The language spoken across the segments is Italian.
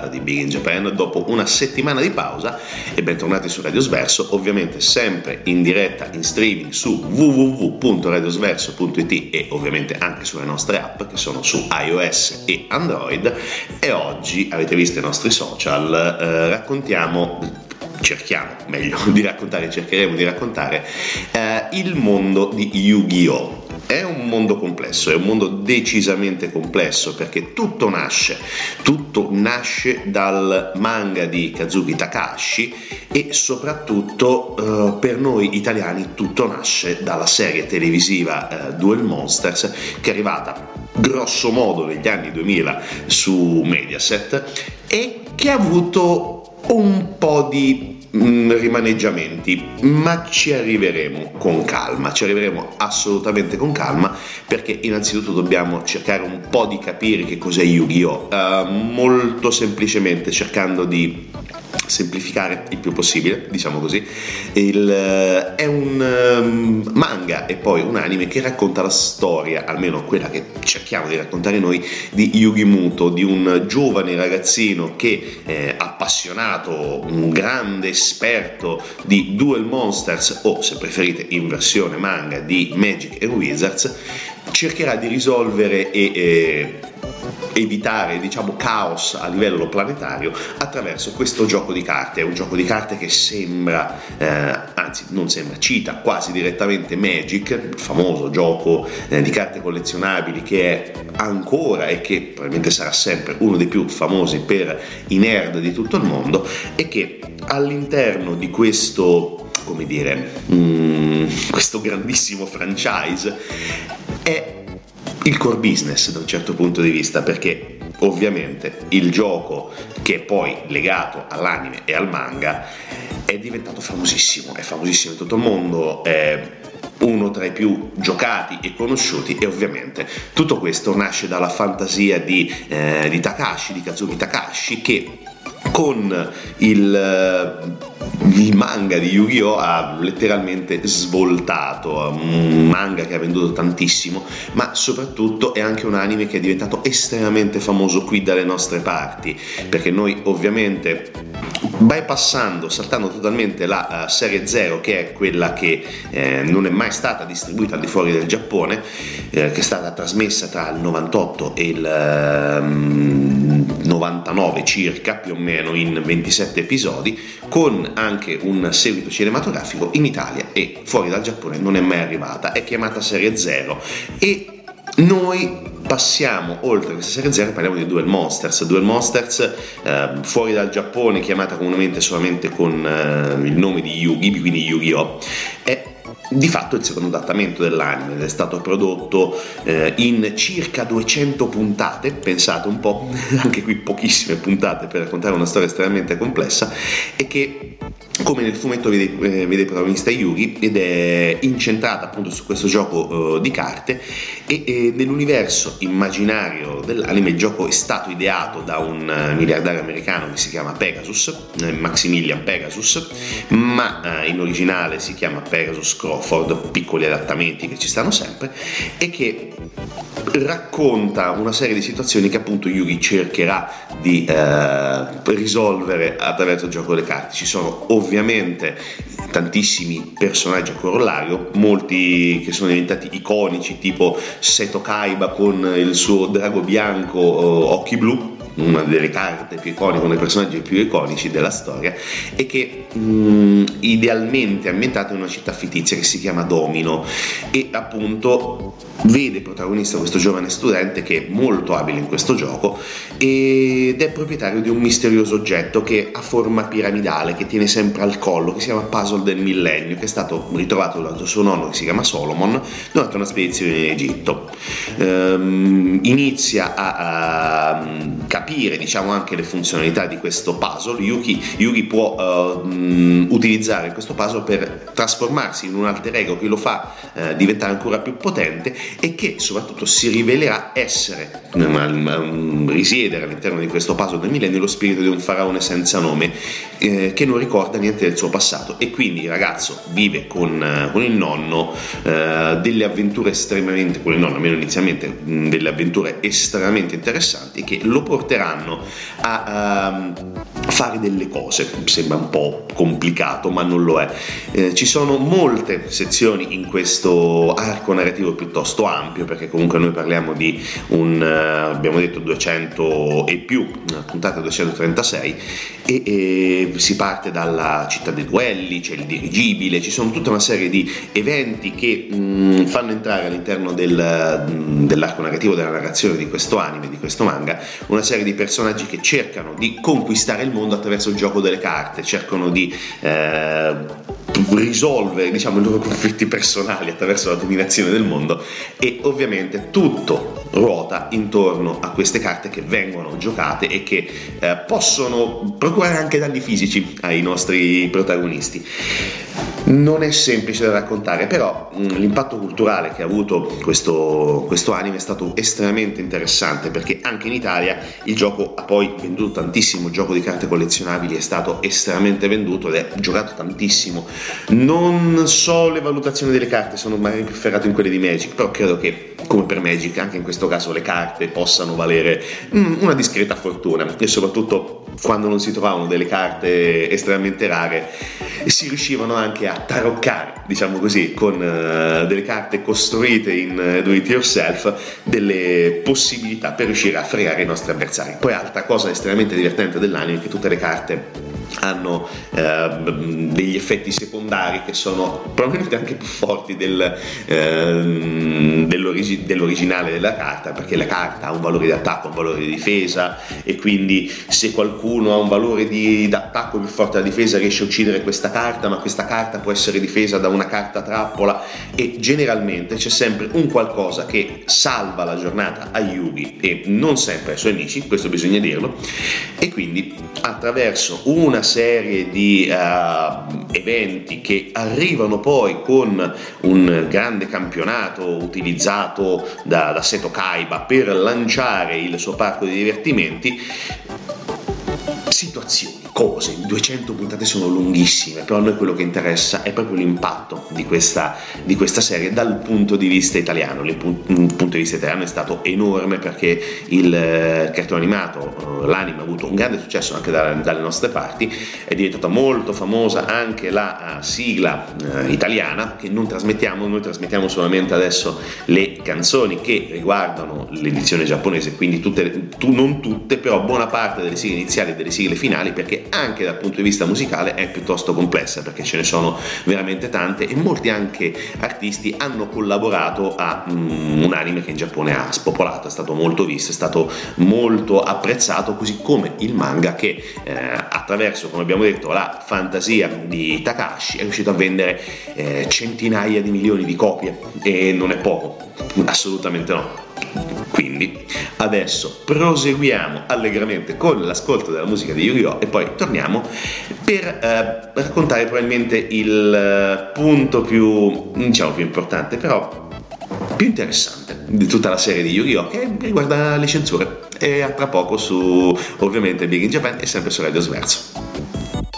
puntata di Big in Japan dopo una settimana di pausa e bentornati su Radio Sverso, ovviamente sempre in diretta in streaming su www.radiosverso.it e ovviamente anche sulle nostre app che sono su iOS e Android e oggi avete visto i nostri social, eh, raccontiamo cerchiamo meglio di raccontare, cercheremo di raccontare eh, il mondo di Yu-Gi-Oh! È un mondo complesso, è un mondo decisamente complesso perché tutto nasce, tutto nasce dal manga di Kazuki Takahashi e soprattutto eh, per noi italiani tutto nasce dalla serie televisiva eh, Duel Monsters che è arrivata grosso modo negli anni 2000 su Mediaset e che ha avuto un po' di Mm, rimaneggiamenti, ma ci arriveremo con calma, ci arriveremo assolutamente con calma perché innanzitutto dobbiamo cercare un po' di capire che cos'è Yu-Gi-Oh! Uh, molto semplicemente cercando di semplificare il più possibile, diciamo così, il, eh, è un um, manga e poi un anime che racconta la storia, almeno quella che cerchiamo di raccontare noi, di Yugi Muto, di un giovane ragazzino che è appassionato, un grande esperto di Duel Monsters o se preferite in versione manga di Magic e Wizards, cercherà di risolvere e, e evitare diciamo caos a livello planetario attraverso questo gioco di carte. È un gioco di carte che sembra eh, anzi non sembra cita quasi direttamente Magic il famoso gioco eh, di carte collezionabili che è ancora e che probabilmente sarà sempre uno dei più famosi per i nerd di tutto il mondo e che all'interno di questo come dire mm, questo grandissimo franchise è il core business da un certo punto di vista perché ovviamente il gioco che è poi legato all'anime e al manga è diventato famosissimo, è famosissimo in tutto il mondo, è uno tra i più giocati e conosciuti e ovviamente tutto questo nasce dalla fantasia di, eh, di Takashi, di Kazumi Takashi che con il, eh, il, manga di Yu-Gi-Oh! ha letteralmente svoltato, un manga che ha venduto tantissimo, ma soprattutto è anche un anime che è diventato estremamente famoso qui dalle nostre parti, perché noi ovviamente bypassando, saltando totalmente la uh, serie 0 che è quella che eh, non è mai stata distribuita al di fuori del Giappone, eh, che è stata trasmessa tra il 98 e il... Uh, 99 circa, più o meno in 27 episodi, con anche un seguito cinematografico in Italia e fuori dal Giappone non è mai arrivata, è chiamata Serie 0 e noi passiamo oltre questa serie 0 e parliamo di Duel Monsters. Duel Monsters, eh, fuori dal Giappone, chiamata comunemente solamente con eh, il nome di Yugi, quindi Yu-Gi-Oh! è di fatto il secondo adattamento dell'anime è stato prodotto eh, in circa 200 puntate, pensate un po', anche qui pochissime puntate per raccontare una storia estremamente complessa e che come nel fumetto vede, eh, vede protagonista Yuri ed è incentrata appunto su questo gioco uh, di carte e, e, nell'universo immaginario dell'anime il gioco è stato ideato da un uh, miliardario americano che si chiama Pegasus, eh, Maximilian Pegasus, ma uh, in originale si chiama Pegasus Crawford, piccoli adattamenti che ci stanno sempre e che racconta una serie di situazioni che appunto Yuri cercherà di eh, risolvere attraverso il gioco delle carte. Ci sono ovviamente tantissimi personaggi a corollario, molti che sono diventati iconici, tipo Seto Kaiba con il suo drago bianco, occhi blu, una delle carte più iconiche, uno dei personaggi più iconici della storia, e che mh, mm, idealmente è ambientato in una città fittizia che si chiama Domino. E appunto vede protagonista questo giovane studente che è molto abile in questo gioco ed è proprietario di un misterioso oggetto che ha forma piramidale che tiene sempre al collo, che si chiama Puzzle del Millennio, che è stato ritrovato dal suo nonno che si chiama Solomon durante una spedizione in Egitto. Ehm, inizia a, a capire diciamo anche le funzionalità di questo puzzle Yuki, Yuki può uh, utilizzare questo puzzle per trasformarsi in un alter ego che lo fa uh, diventare ancora più potente e che soprattutto si rivelerà essere risiedere all'interno di questo puzzle del millennio lo spirito di un faraone senza nome eh, che non ricorda niente del suo passato e quindi il ragazzo vive con, uh, con il nonno delle avventure estremamente con il nonno almeno inizialmente mh, delle avventure estremamente interessanti che lo porteranno a, ehm, fare delle cose. Sembra un po' complicato, ma non lo è. Eh, ci sono molte sezioni in questo arco narrativo piuttosto ampio, perché comunque noi parliamo di un, uh, abbiamo detto 200 e più, puntata 236, e, e, si parte dalla città dei duelli, c'è il dirigibile, ci sono tutta una serie di eventi che mh, mm, fanno entrare all'interno del, mh, dell'arco narrativo della narrazione di questo anime, di questo manga, una serie di personaggi che cercano di conquistare il mondo attraverso il gioco delle carte, cercano di eh, risolvere diciamo, i loro conflitti personali attraverso la dominazione del mondo e ovviamente tutto ruota intorno a queste carte che vengono giocate e che eh, possono procurare anche danni fisici ai nostri protagonisti. Non è semplice da raccontare, però mh, l'impatto culturale che ha avuto questo, questo anime è stato estremamente interessante perché anche in Italia il gioco ha poi venduto tantissimo, il gioco di carte collezionabili è stato estremamente venduto ed è giocato tantissimo. Non so le valutazioni delle carte, sono magari più ferrato in quelle di Magic, però credo che come per Magic anche in questo caso le carte possano valere mh, una discreta fortuna e soprattutto quando non si trovavano delle carte estremamente rare si riuscivano anche a taroccare, diciamo così, con uh, delle carte costruite in uh, do it yourself, delle possibilità per riuscire a fregare i nostri avversari. Poi altra cosa estremamente divertente dell'anime è che tutte le carte hanno eh, degli effetti secondari che sono probabilmente anche più forti del, eh, dell'origi- dell'originale della carta perché la carta ha un valore di attacco, un valore di difesa e quindi se qualcuno ha un valore di, d'attacco più forte della difesa riesce a uccidere questa carta ma questa carta può essere difesa da una carta trappola e generalmente c'è sempre un qualcosa che salva la giornata a Yugi e non sempre ai suoi amici, questo bisogna dirlo e quindi attraverso una una serie di uh, eventi che arrivano poi con un grande campionato utilizzato da, da Seto Kaiba per lanciare il suo parco di divertimenti situazioni, cose, 200 puntate sono lunghissime, però a noi quello che interessa è proprio l'impatto di questa, di questa serie dal punto di vista italiano. Il punto di vista italiano è stato enorme perché il eh, cartone animato, eh, l'anime ha avuto un grande successo anche dalle, nostre parti, è diventata molto famosa anche la uh, sigla italiana che non trasmettiamo, noi trasmettiamo solamente adesso le canzoni che riguardano l'edizione giapponese, quindi tutte, tu, non tutte, però buona parte delle sigle iniziali e delle sigle sigle finali perché anche dal punto di vista musicale è piuttosto complessa perché ce ne sono veramente tante e molti anche artisti hanno collaborato a um, un anime che in Giappone ha spopolato, è stato molto visto, è stato molto apprezzato così come il manga che eh, attraverso come abbiamo detto la fantasia di Takashi è riuscito a vendere eh, centinaia di milioni di copie e non è poco, assolutamente no. Quindi adesso proseguiamo allegramente con l'ascolto della musica di Yu-Gi-Oh! e poi torniamo per eh, raccontare probabilmente il eh, punto più, diciamo più importante, però più interessante di tutta la serie di Yu-Gi-Oh! che riguarda le censure. E a tra poco su ovviamente Big in Japan e sempre su Radio Sverso.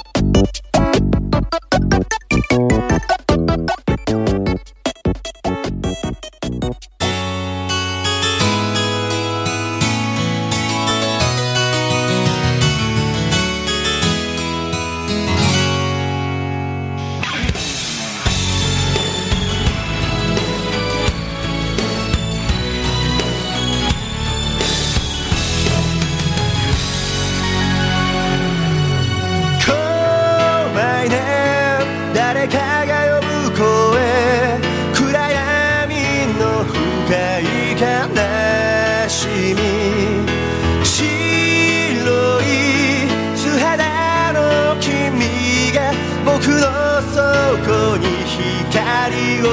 を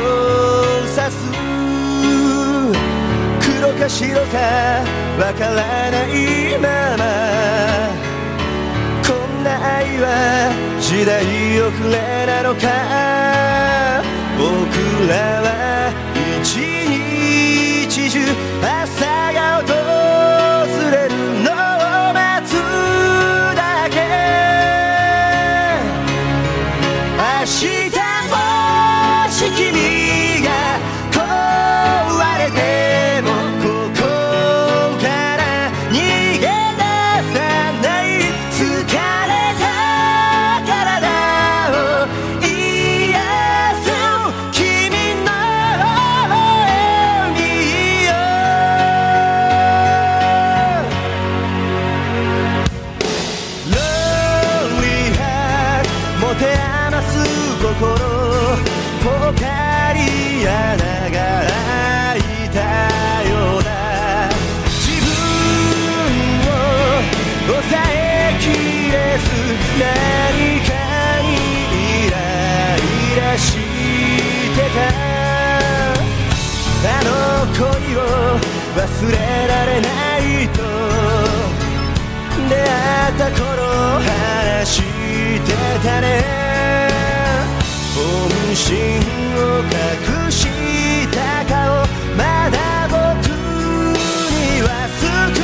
指す黒か白かわからないままこんな愛は時代遅れなのか僕らは何かにイライラしてたあの恋を忘れられないと出会った頃話してたね。本心を隠した顔まだ僕には好き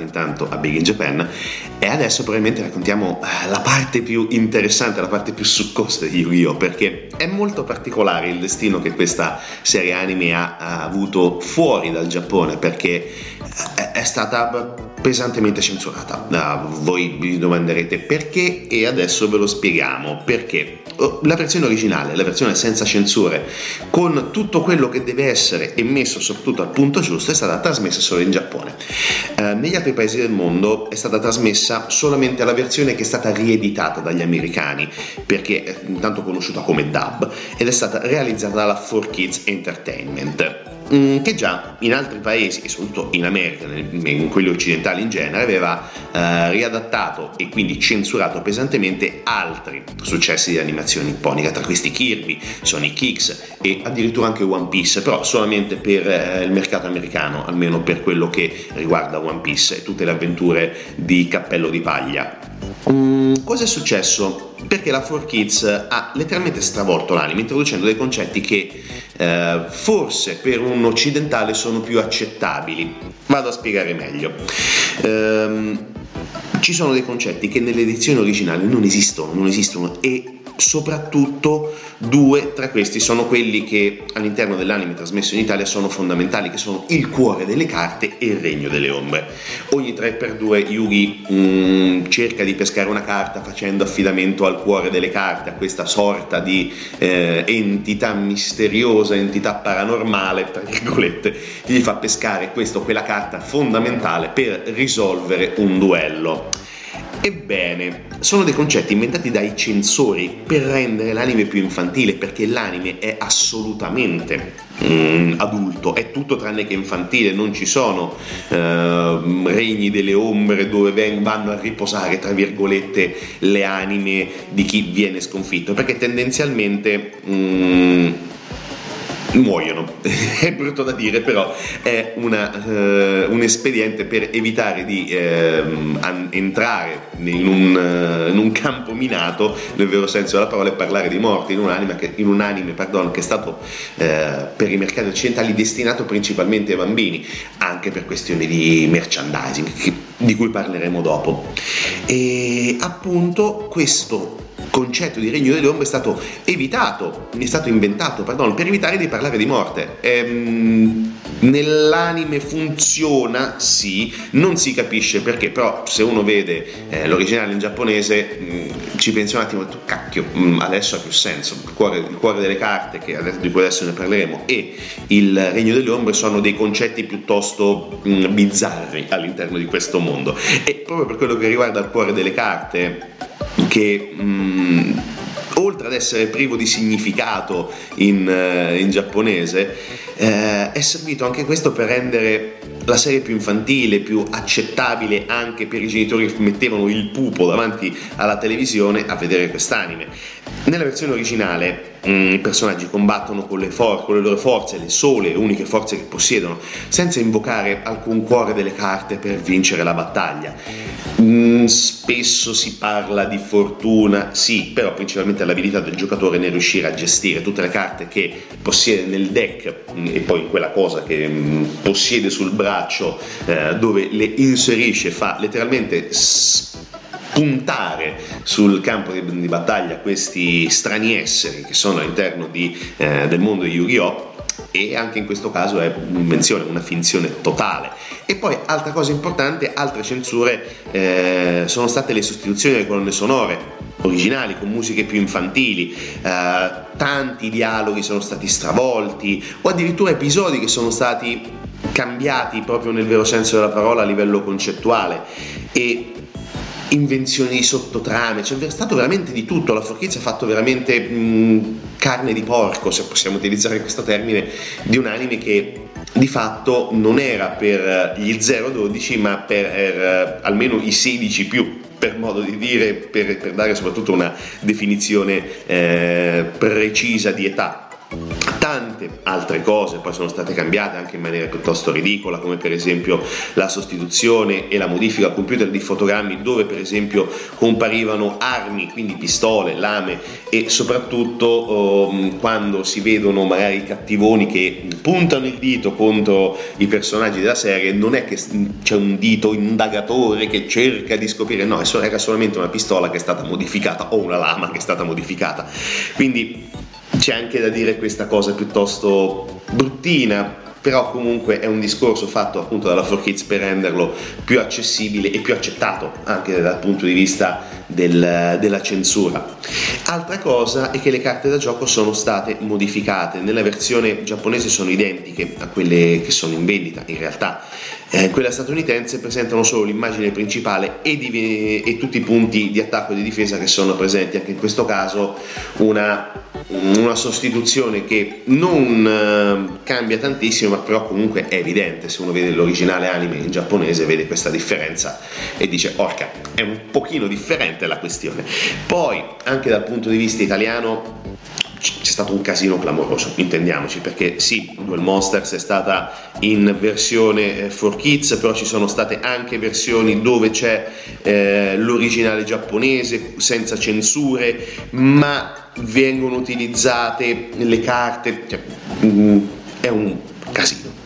bentornati intanto a Big in Japan, e adesso probabilmente raccontiamo eh, la parte più interessante, la parte più succosa di Yu-Gi-Oh! perché è molto particolare il destino che questa serie anime ha, ha avuto fuori dal Giappone, perché eh, è stata pesantemente censurata. Uh, voi vi domanderete perché e adesso ve lo spieghiamo. Perché oh, la versione originale, la versione senza censure, con tutto quello che deve essere emesso soprattutto al punto giusto, è stata trasmessa solo in Giappone. Uh, negli altri paesi del mondo è stata trasmessa solamente la versione che è stata rieditata dagli americani, perché è intanto conosciuta come dub, ed è stata realizzata dalla 4Kids Entertainment che già in altri paesi, e soprattutto in America, in quelli occidentali in genere, aveva eh, riadattato e quindi censurato pesantemente altri successi di animazione nipponica, tra questi Kirby, Sonic X e addirittura anche One Piece, però solamente per eh, il mercato americano, almeno per quello che riguarda One Piece e tutte le avventure di Cappello di Paglia. Mm, cosa è successo? Perché la 4Kids ha letteralmente stravolto l'anime introducendo dei concetti che eh, forse per un occidentale sono più accettabili. Vado a spiegare meglio. Ehm, ci sono dei concetti che nelle edizioni originali non esistono, non esistono e soprattutto due tra questi sono quelli che all'interno dell'anime trasmesso in Italia sono fondamentali, che sono il cuore delle carte e il regno delle ombre. Ogni 3x2 Yugi mm, cerca di pescare una carta facendo affidamento al cuore delle carte, a questa sorta di eh, entità misteriosa, entità paranormale, tra virgolette, che gli fa pescare questa o quella carta fondamentale per risolvere un duello. Ebbene, sono dei concetti inventati dai censori per rendere l'anime più infantile, perché l'anime è assolutamente mm, adulto, è tutto tranne che infantile, non ci sono eh, regni delle ombre dove ven- vanno a riposare, tra virgolette, le anime di chi viene sconfitto, perché tendenzialmente... Mm, muoiono. è brutto da dire, però è una, uh, un espediente per evitare di uh, an- entrare in un, uh, in un, campo minato, nel vero senso della parola, e parlare di morte in un che, in un anime, pardon, che è stato eh, per i mercati occidentali destinato principalmente ai bambini, anche per questioni di merchandising, di cui parleremo dopo. E appunto questo concetto di regno delle ombre è stato evitato, è stato inventato, pardon, per evitare di parlare di morte. Ehm, nell'anime funziona, sì, non si capisce perché, però se uno vede eh, l'originale in giapponese mh, mm, ci pensa un attimo, cacchio, mh, mm, adesso ha più senso, il cuore, il cuore delle carte, adesso, di cui adesso ne parleremo, e il regno delle ombre sono dei concetti piuttosto mh, mm, bizzarri all'interno di questo mondo. E proprio per quello che riguarda il cuore delle carte, che mh, oltre ad essere privo di significato in, uh, in giapponese, eh, è servito anche questo per rendere la serie più infantile, più accettabile anche per i genitori che mettevano il pupo davanti alla televisione a vedere quest'anime. Nella versione originale mm, i personaggi combattono con le, for- con le, loro forze, le sole e uniche forze che possiedono, senza invocare alcun cuore delle carte per vincere la battaglia. Mm, spesso si parla di fortuna, sì, però principalmente l'abilità del giocatore nel riuscire a gestire tutte le carte che possiede nel deck mm, e poi quella cosa che mm, possiede sul braccio eh, dove le inserisce, fa letteralmente puntare sul campo di, di, battaglia questi strani esseri che sono all'interno di, eh, del mondo di Yu-Gi-Oh! E anche in questo caso è un'invenzione, una finzione totale. E poi altra cosa importante, altre censure eh, sono state le sostituzioni delle colonne sonore originali con musiche più infantili, eh, tanti dialoghi sono stati stravolti o addirittura episodi che sono stati cambiati proprio nel vero senso della parola a livello concettuale e invenzioni di sottotrame, c'è stato veramente di tutto, la Forchizza ha fatto veramente mh, carne di porco, se possiamo utilizzare questo termine, di un anime che di fatto non era per gli 0-12 ma per eh, almeno i 16 più per modo di dire, per, per dare soprattutto una definizione eh, precisa di età tante altre cose poi sono state cambiate anche in maniera piuttosto ridicola, come per esempio la sostituzione e la modifica al computer di fotogrammi dove per esempio comparivano armi, quindi pistole, lame e soprattutto um, quando si vedono magari i cattivoni che puntano il dito contro i personaggi della serie, non è che c'è un dito indagatore che cerca di scoprire, no, era solamente una pistola che è stata modificata o una lama che è stata modificata. Quindi c'è anche da dire questa cosa piuttosto bruttina, però comunque è un discorso fatto appunto dalla 4Kids per renderlo più accessibile e più accettato anche dal punto di vista del, della censura. Altra cosa è che le carte da gioco sono state modificate, nella versione giapponese sono identiche a quelle che sono in vendita in realtà. Eh, quella statunitense presentano solo l'immagine principale e, di, e tutti i punti di attacco e di difesa che sono presenti, anche in questo caso una, una sostituzione che non eh, cambia tantissimo, ma però comunque è evidente, se uno vede l'originale anime in giapponese vede questa differenza e dice orca, è un pochino differente la questione. Poi anche dal punto di vista italiano c'è stato un casino clamoroso, intendiamoci, perché sì, Duel Monsters è stata in versione 4Kids, però ci sono state anche versioni dove c'è eh, l'originale giapponese senza censure, ma vengono utilizzate le carte, cioè, mm, è un casino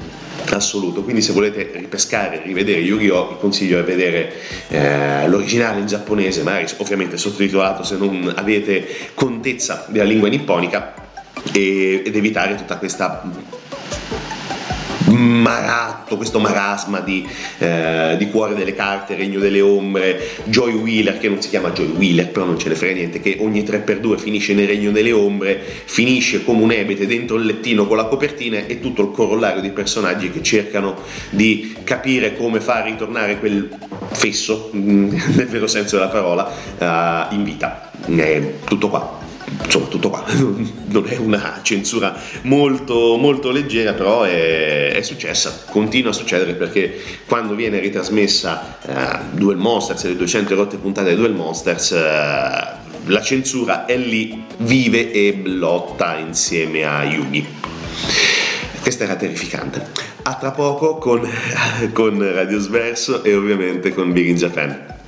assoluto. Quindi, se volete ripescare, rivedere Yu-Gi-Oh!, vi consiglio di vedere eh, l'originale in giapponese, magari ovviamente sottotitolato se non avete contezza della lingua nipponica, e, ed evitare tutta questa maratto, questo marasma di, eh, di, Cuore delle carte, Regno delle ombre, Joy Wheeler, che non si chiama Joy Wheeler, però non ce ne frega niente, che ogni 3x2 finisce nel Regno delle ombre, finisce come un ebete dentro il lettino con la copertina e tutto il corollario di personaggi che cercano di capire come far ritornare quel fesso, nel vero senso della parola, uh, in vita. È tutto qua insomma tutto qua, non è una censura molto, molto leggera, però è, è, successa, continua a succedere perché quando viene ritrasmessa uh, Duel Monsters, le 200 rotte puntate di Duel Monsters, uh, la censura è lì, vive e lotta insieme a Yugi. Questa era terrificante. A tra poco con, con Radio Sverso e ovviamente con Big in Japan.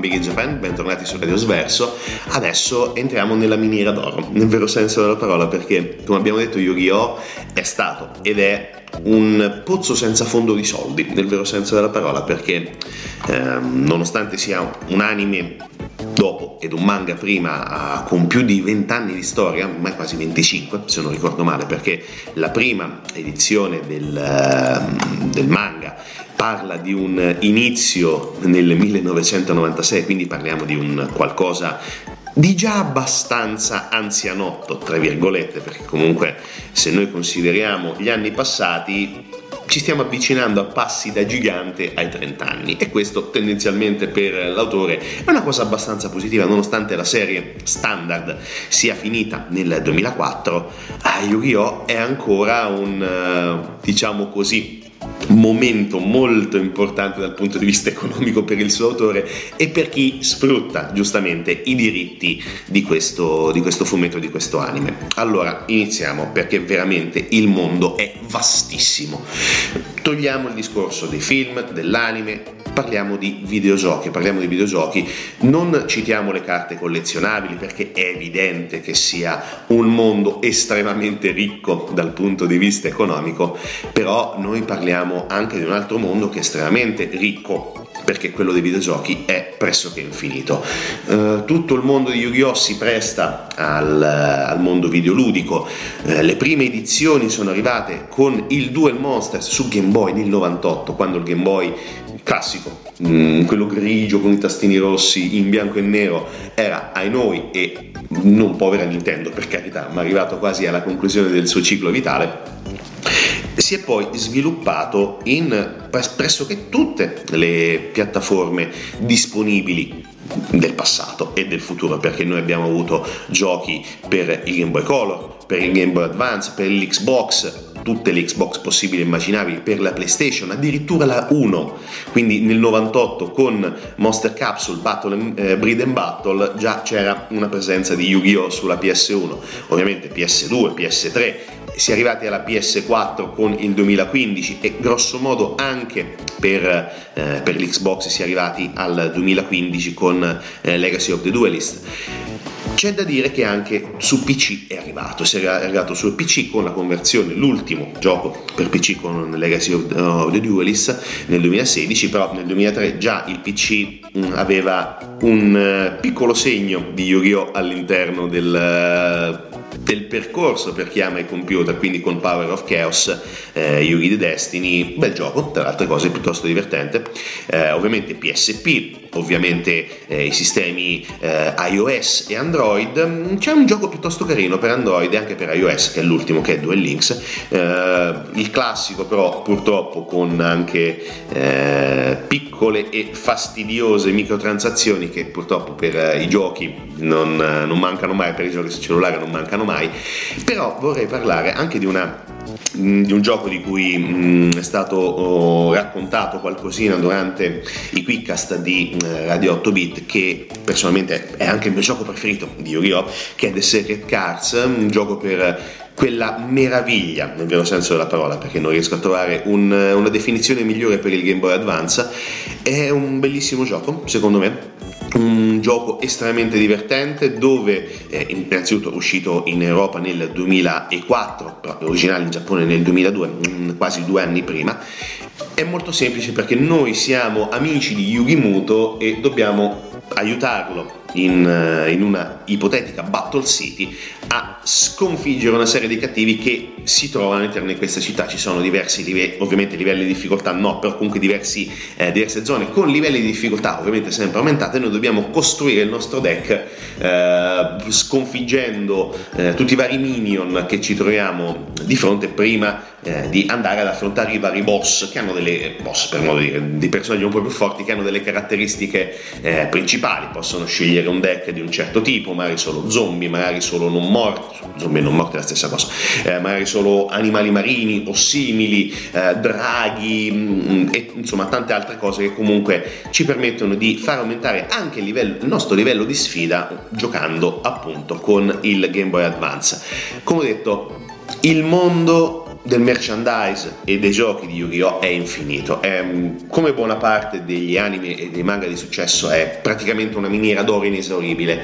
Big in Japan, bentornati su Radio Sverso. Adesso entriamo nella miniera d'oro, nel vero senso della parola, perché come abbiamo detto Yu-Gi-Oh! è stato ed è un pozzo senza fondo di soldi, nel vero senso della parola, perché ehm, nonostante sia un anime ed un manga prima ah, con più di 20 anni di storia, ormai quasi 25 se non ricordo male, perché la prima edizione del, ehm, del manga parla di un inizio nel 1996, quindi parliamo di un qualcosa di già abbastanza anzianotto, tra virgolette, perché comunque se noi consideriamo gli anni passati ci stiamo avvicinando a passi da gigante ai 30 anni e questo tendenzialmente per l'autore è una cosa abbastanza positiva nonostante la serie standard sia finita nel 2004 a Yu-Gi-Oh! è ancora un eh, diciamo così momento molto importante dal punto di vista economico per il suo autore e per chi sfrutta giustamente i diritti di questo, di questo fumetto, di questo anime. Allora, iniziamo perché veramente il mondo è vastissimo. Togliamo il discorso dei film, dell'anime, parliamo di videogiochi, parliamo di videogiochi, non citiamo le carte collezionabili perché è evidente che sia un mondo estremamente ricco dal punto di vista economico, però noi parliamo anche di un altro mondo che è estremamente ricco perché quello dei videogiochi è pressoché infinito. Eh, tutto il mondo di Yu-Gi-Oh! si presta al, al mondo videoludico, Eh, le prime edizioni sono arrivate con il Duel Monsters su Game Boy nel 98, quando il Game Boy classico, mm, quello grigio con i tastini rossi in bianco e nero, era ai noi e non povera Nintendo per carità, ma arrivato quasi alla conclusione del suo ciclo vitale si è poi sviluppato in pressoché tutte le piattaforme disponibili del passato e del futuro perché noi abbiamo avuto giochi per il Game Boy Color, per il Game Boy Advance, per l'Xbox, tutte le Xbox possibili e immaginabili per la PlayStation, addirittura la 1, quindi nel 98 con Monster Capsule Battle, eh, Breed and Battle già c'era una presenza di Yu-Gi-Oh! sulla PS1, ovviamente PS2, PS3, si è arrivati alla PS4 con il 2015 e grosso modo anche per, eh, per l'Xbox si è arrivati al 2015 con eh, Legacy of the Duelist. C'è da dire che anche su PC è arrivato, si è arrivato sul PC con la conversione, l'ultimo gioco per PC con Legacy of the, Duelist nel 2016, però nel 2003 già il PC aveva un uh, piccolo segno di Yu-Gi-Oh! all'interno del... Del percorso per chi ama i computer, quindi con Power of Chaos, eh, the Destiny, bel gioco, tra le altre cose piuttosto divertente, eh, ovviamente PSP, ovviamente eh, i sistemi eh, iOS e Android, c'è un gioco piuttosto carino per Android e anche per iOS che è l'ultimo che è Duel Links, eh, il classico però purtroppo con anche eh, piccole e fastidiose microtransazioni che purtroppo per i giochi non, non mancano mai, per i giochi su cellulare non mancano mai, però vorrei parlare anche di una di un gioco di cui mh, mm, è stato oh, raccontato qualcosina durante i quickcast di uh, Radio 8 bit che personalmente è anche il mio gioco preferito di Yu-Gi-Oh! che è The Secret Cards un gioco per quella meraviglia nel vero senso della parola perché non riesco a trovare un, una definizione migliore per il Game Boy Advance è un bellissimo gioco secondo me un gioco estremamente divertente dove eh, innanzitutto è uscito in Europa nel 2004, però originale in Giappone nel 2002, mm, quasi due anni prima. È molto semplice perché noi siamo amici di Yugi Muto e dobbiamo aiutarlo in, eh, in, una ipotetica Battle City a sconfiggere una serie di cattivi che si trovano all'interno di questa città. Ci sono diversi livelli, ovviamente livelli di difficoltà no, però comunque diversi, eh, diverse zone con livelli di difficoltà ovviamente sempre aumentati. Noi dobbiamo costruire il nostro deck eh, sconfiggendo eh, tutti i vari minion che ci troviamo di fronte prima eh, di andare ad affrontare i vari boss che hanno delle boss per modo di dire, dei personaggi un po' più forti che hanno delle caratteristiche eh, principali, possono scegliere un deck di un certo tipo, magari solo zombie, magari solo non morti, zombie non morti è la stessa cosa, eh, magari solo animali marini o simili, eh, draghi mh, mm, e insomma tante altre cose che comunque ci permettono di far aumentare anche il, livello, il nostro livello di sfida giocando appunto con il Game Boy Advance. Come ho detto, il mondo del merchandise e dei giochi di Yu-Gi-Oh! è infinito. È, mm, come buona parte degli anime e dei manga di successo è praticamente una miniera d'oro inesauribile.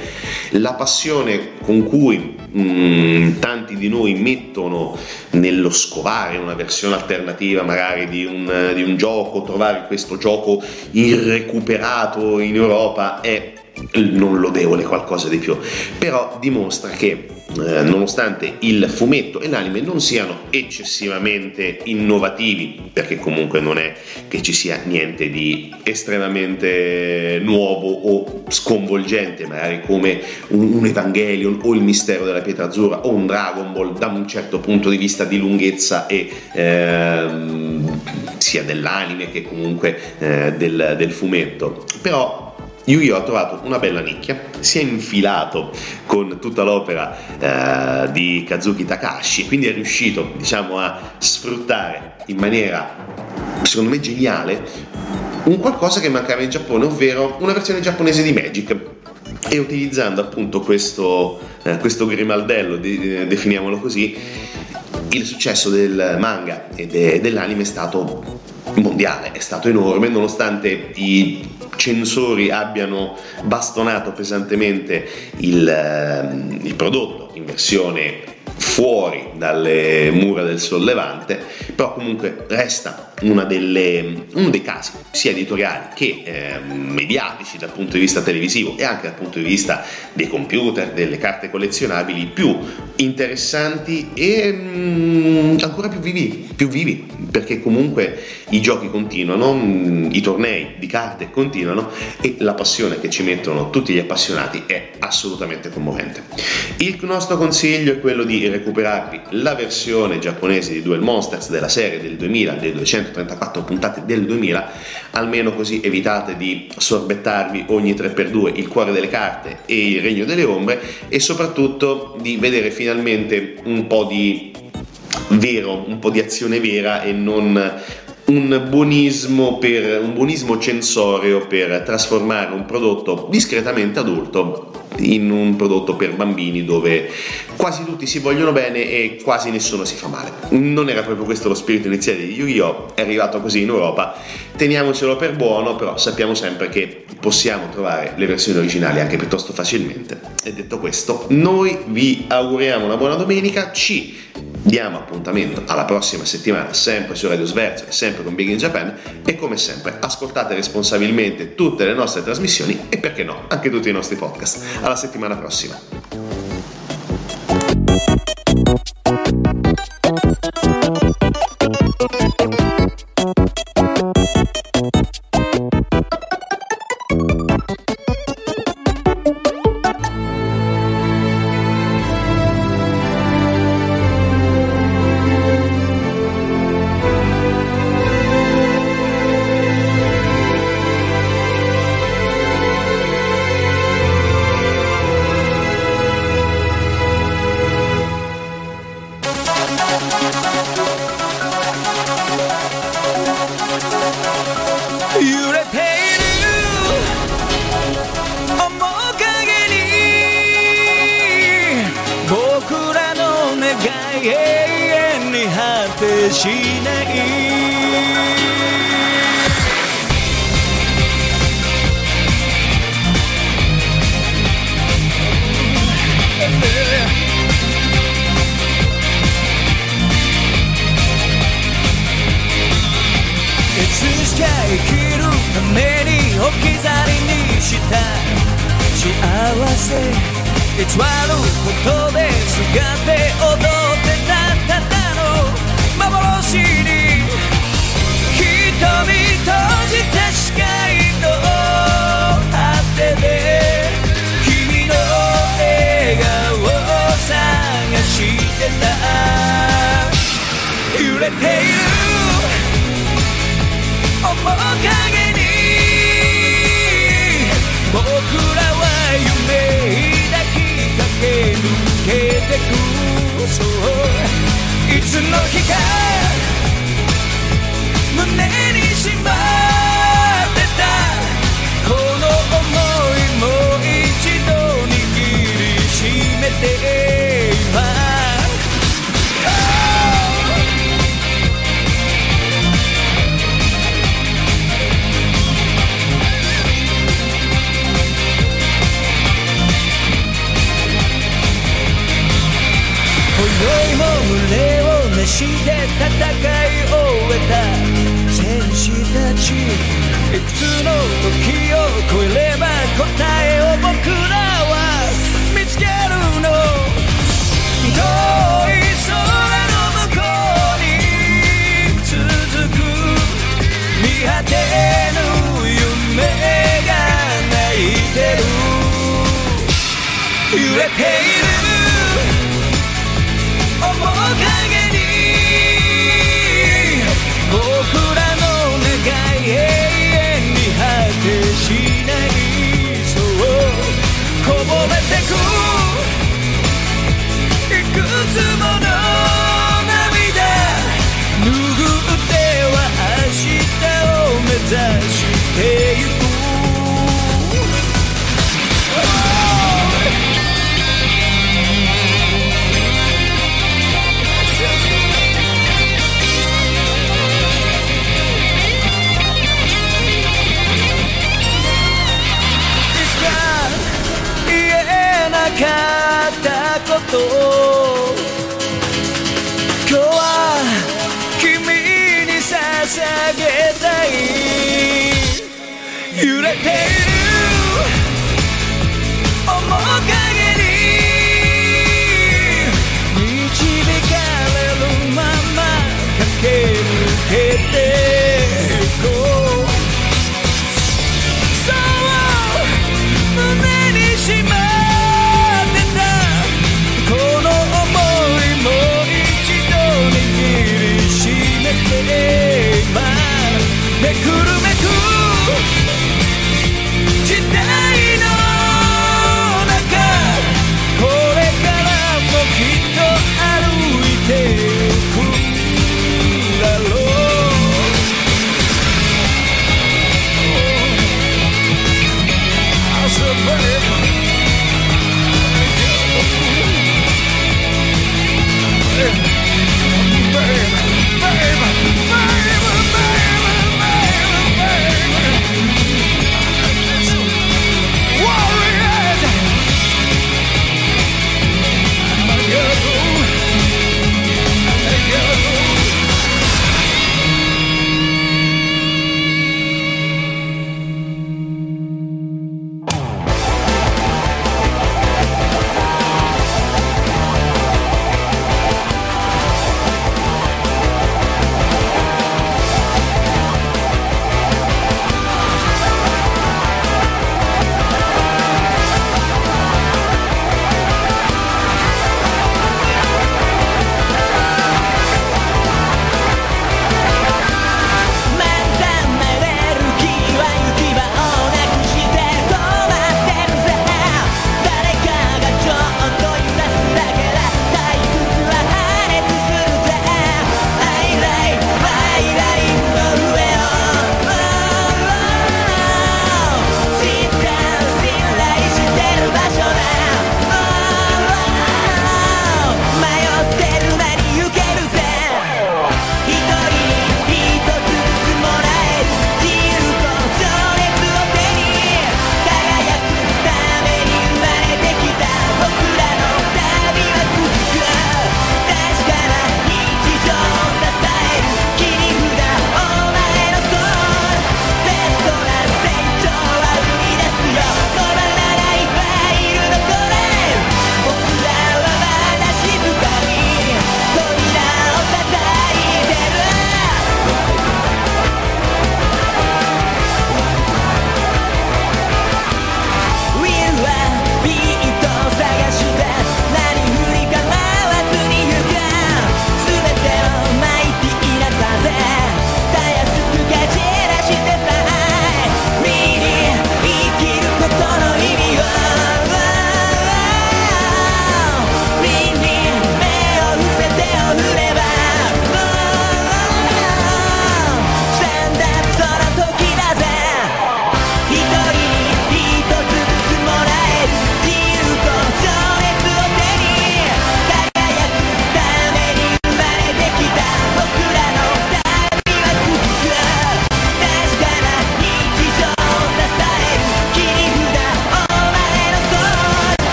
La passione con cui mh, mm, tanti di noi mettono nello scovare una versione alternativa magari di un, di un gioco, trovare questo gioco irrecuperato in Europa è non lodevole qualcosa di più, però dimostra che eh, nonostante il fumetto e l'anime non siano eccessivamente innovativi, perché comunque non è che ci sia niente di estremamente nuovo o sconvolgente, magari come un, un Evangelion o il mistero della pietra azzurra o un Dragon Ball da un certo punto di vista di lunghezza e ehm, sia dell'anime che comunque eh, del, del fumetto. Però Yu-Gi-Oh! ha trovato una bella nicchia, si è infilato con tutta l'opera eh, di Kazuki Takashi quindi è riuscito diciamo, a sfruttare in maniera secondo me geniale un qualcosa che mancava in Giappone, ovvero una versione giapponese di Magic e utilizzando appunto questo, eh, questo grimaldello, de- eh, definiamolo così, il successo del manga e de- dell'anime è stato mondiale, è stato enorme nonostante i censori abbiano bastonato pesantemente il, ehm, il prodotto in versione fuori dalle mura del sollevante, però comunque resta delle, uno dei casi sia editoriali che eh, mediatici dal punto di vista televisivo e anche dal punto di vista dei computer, delle carte collezionabili più interessanti e mh, ancora più vivi, più vivi, perché comunque i giochi continuano, mh, i tornei di carte continuano e la passione che ci mettono tutti gli appassionati è assolutamente commovente. Il nostro consiglio è quello di recuperarvi la versione giapponese di Duel Monsters della serie del 2000 134 puntate del 2000, almeno così evitate di sorbettarvi ogni 3x2 il cuore delle carte e il regno delle ombre e soprattutto di vedere finalmente un po' di vero, un po' di azione vera e non un buonismo, per, un buonismo censorio per trasformare un prodotto discretamente adulto in un prodotto per bambini dove quasi tutti si vogliono bene e quasi nessuno si fa male. Non era proprio questo lo spirito iniziale di Yu-Gi-Oh! È arrivato così in Europa, teniamocelo per buono, però sappiamo sempre che possiamo trovare le versioni originali anche piuttosto facilmente. E detto questo, noi vi auguriamo una buona domenica, ci diamo appuntamento alla prossima settimana sempre su Radio Sverso sempre con Big in Japan e come sempre ascoltate responsabilmente tutte le nostre trasmissioni e perché no anche tutti i nostri podcast. Alla settimana prossima. いつの日か胸にしまってた。この想いもう一度握りしめて。して戦い終えた。戦士たちいくつの時を越えれば答えを僕らは見つけるの。遠い空の向こうに続く。見果てぬ夢が泣いてる。揺れている。重かつもの涙拭っては明日を目指すげたい。揺れている。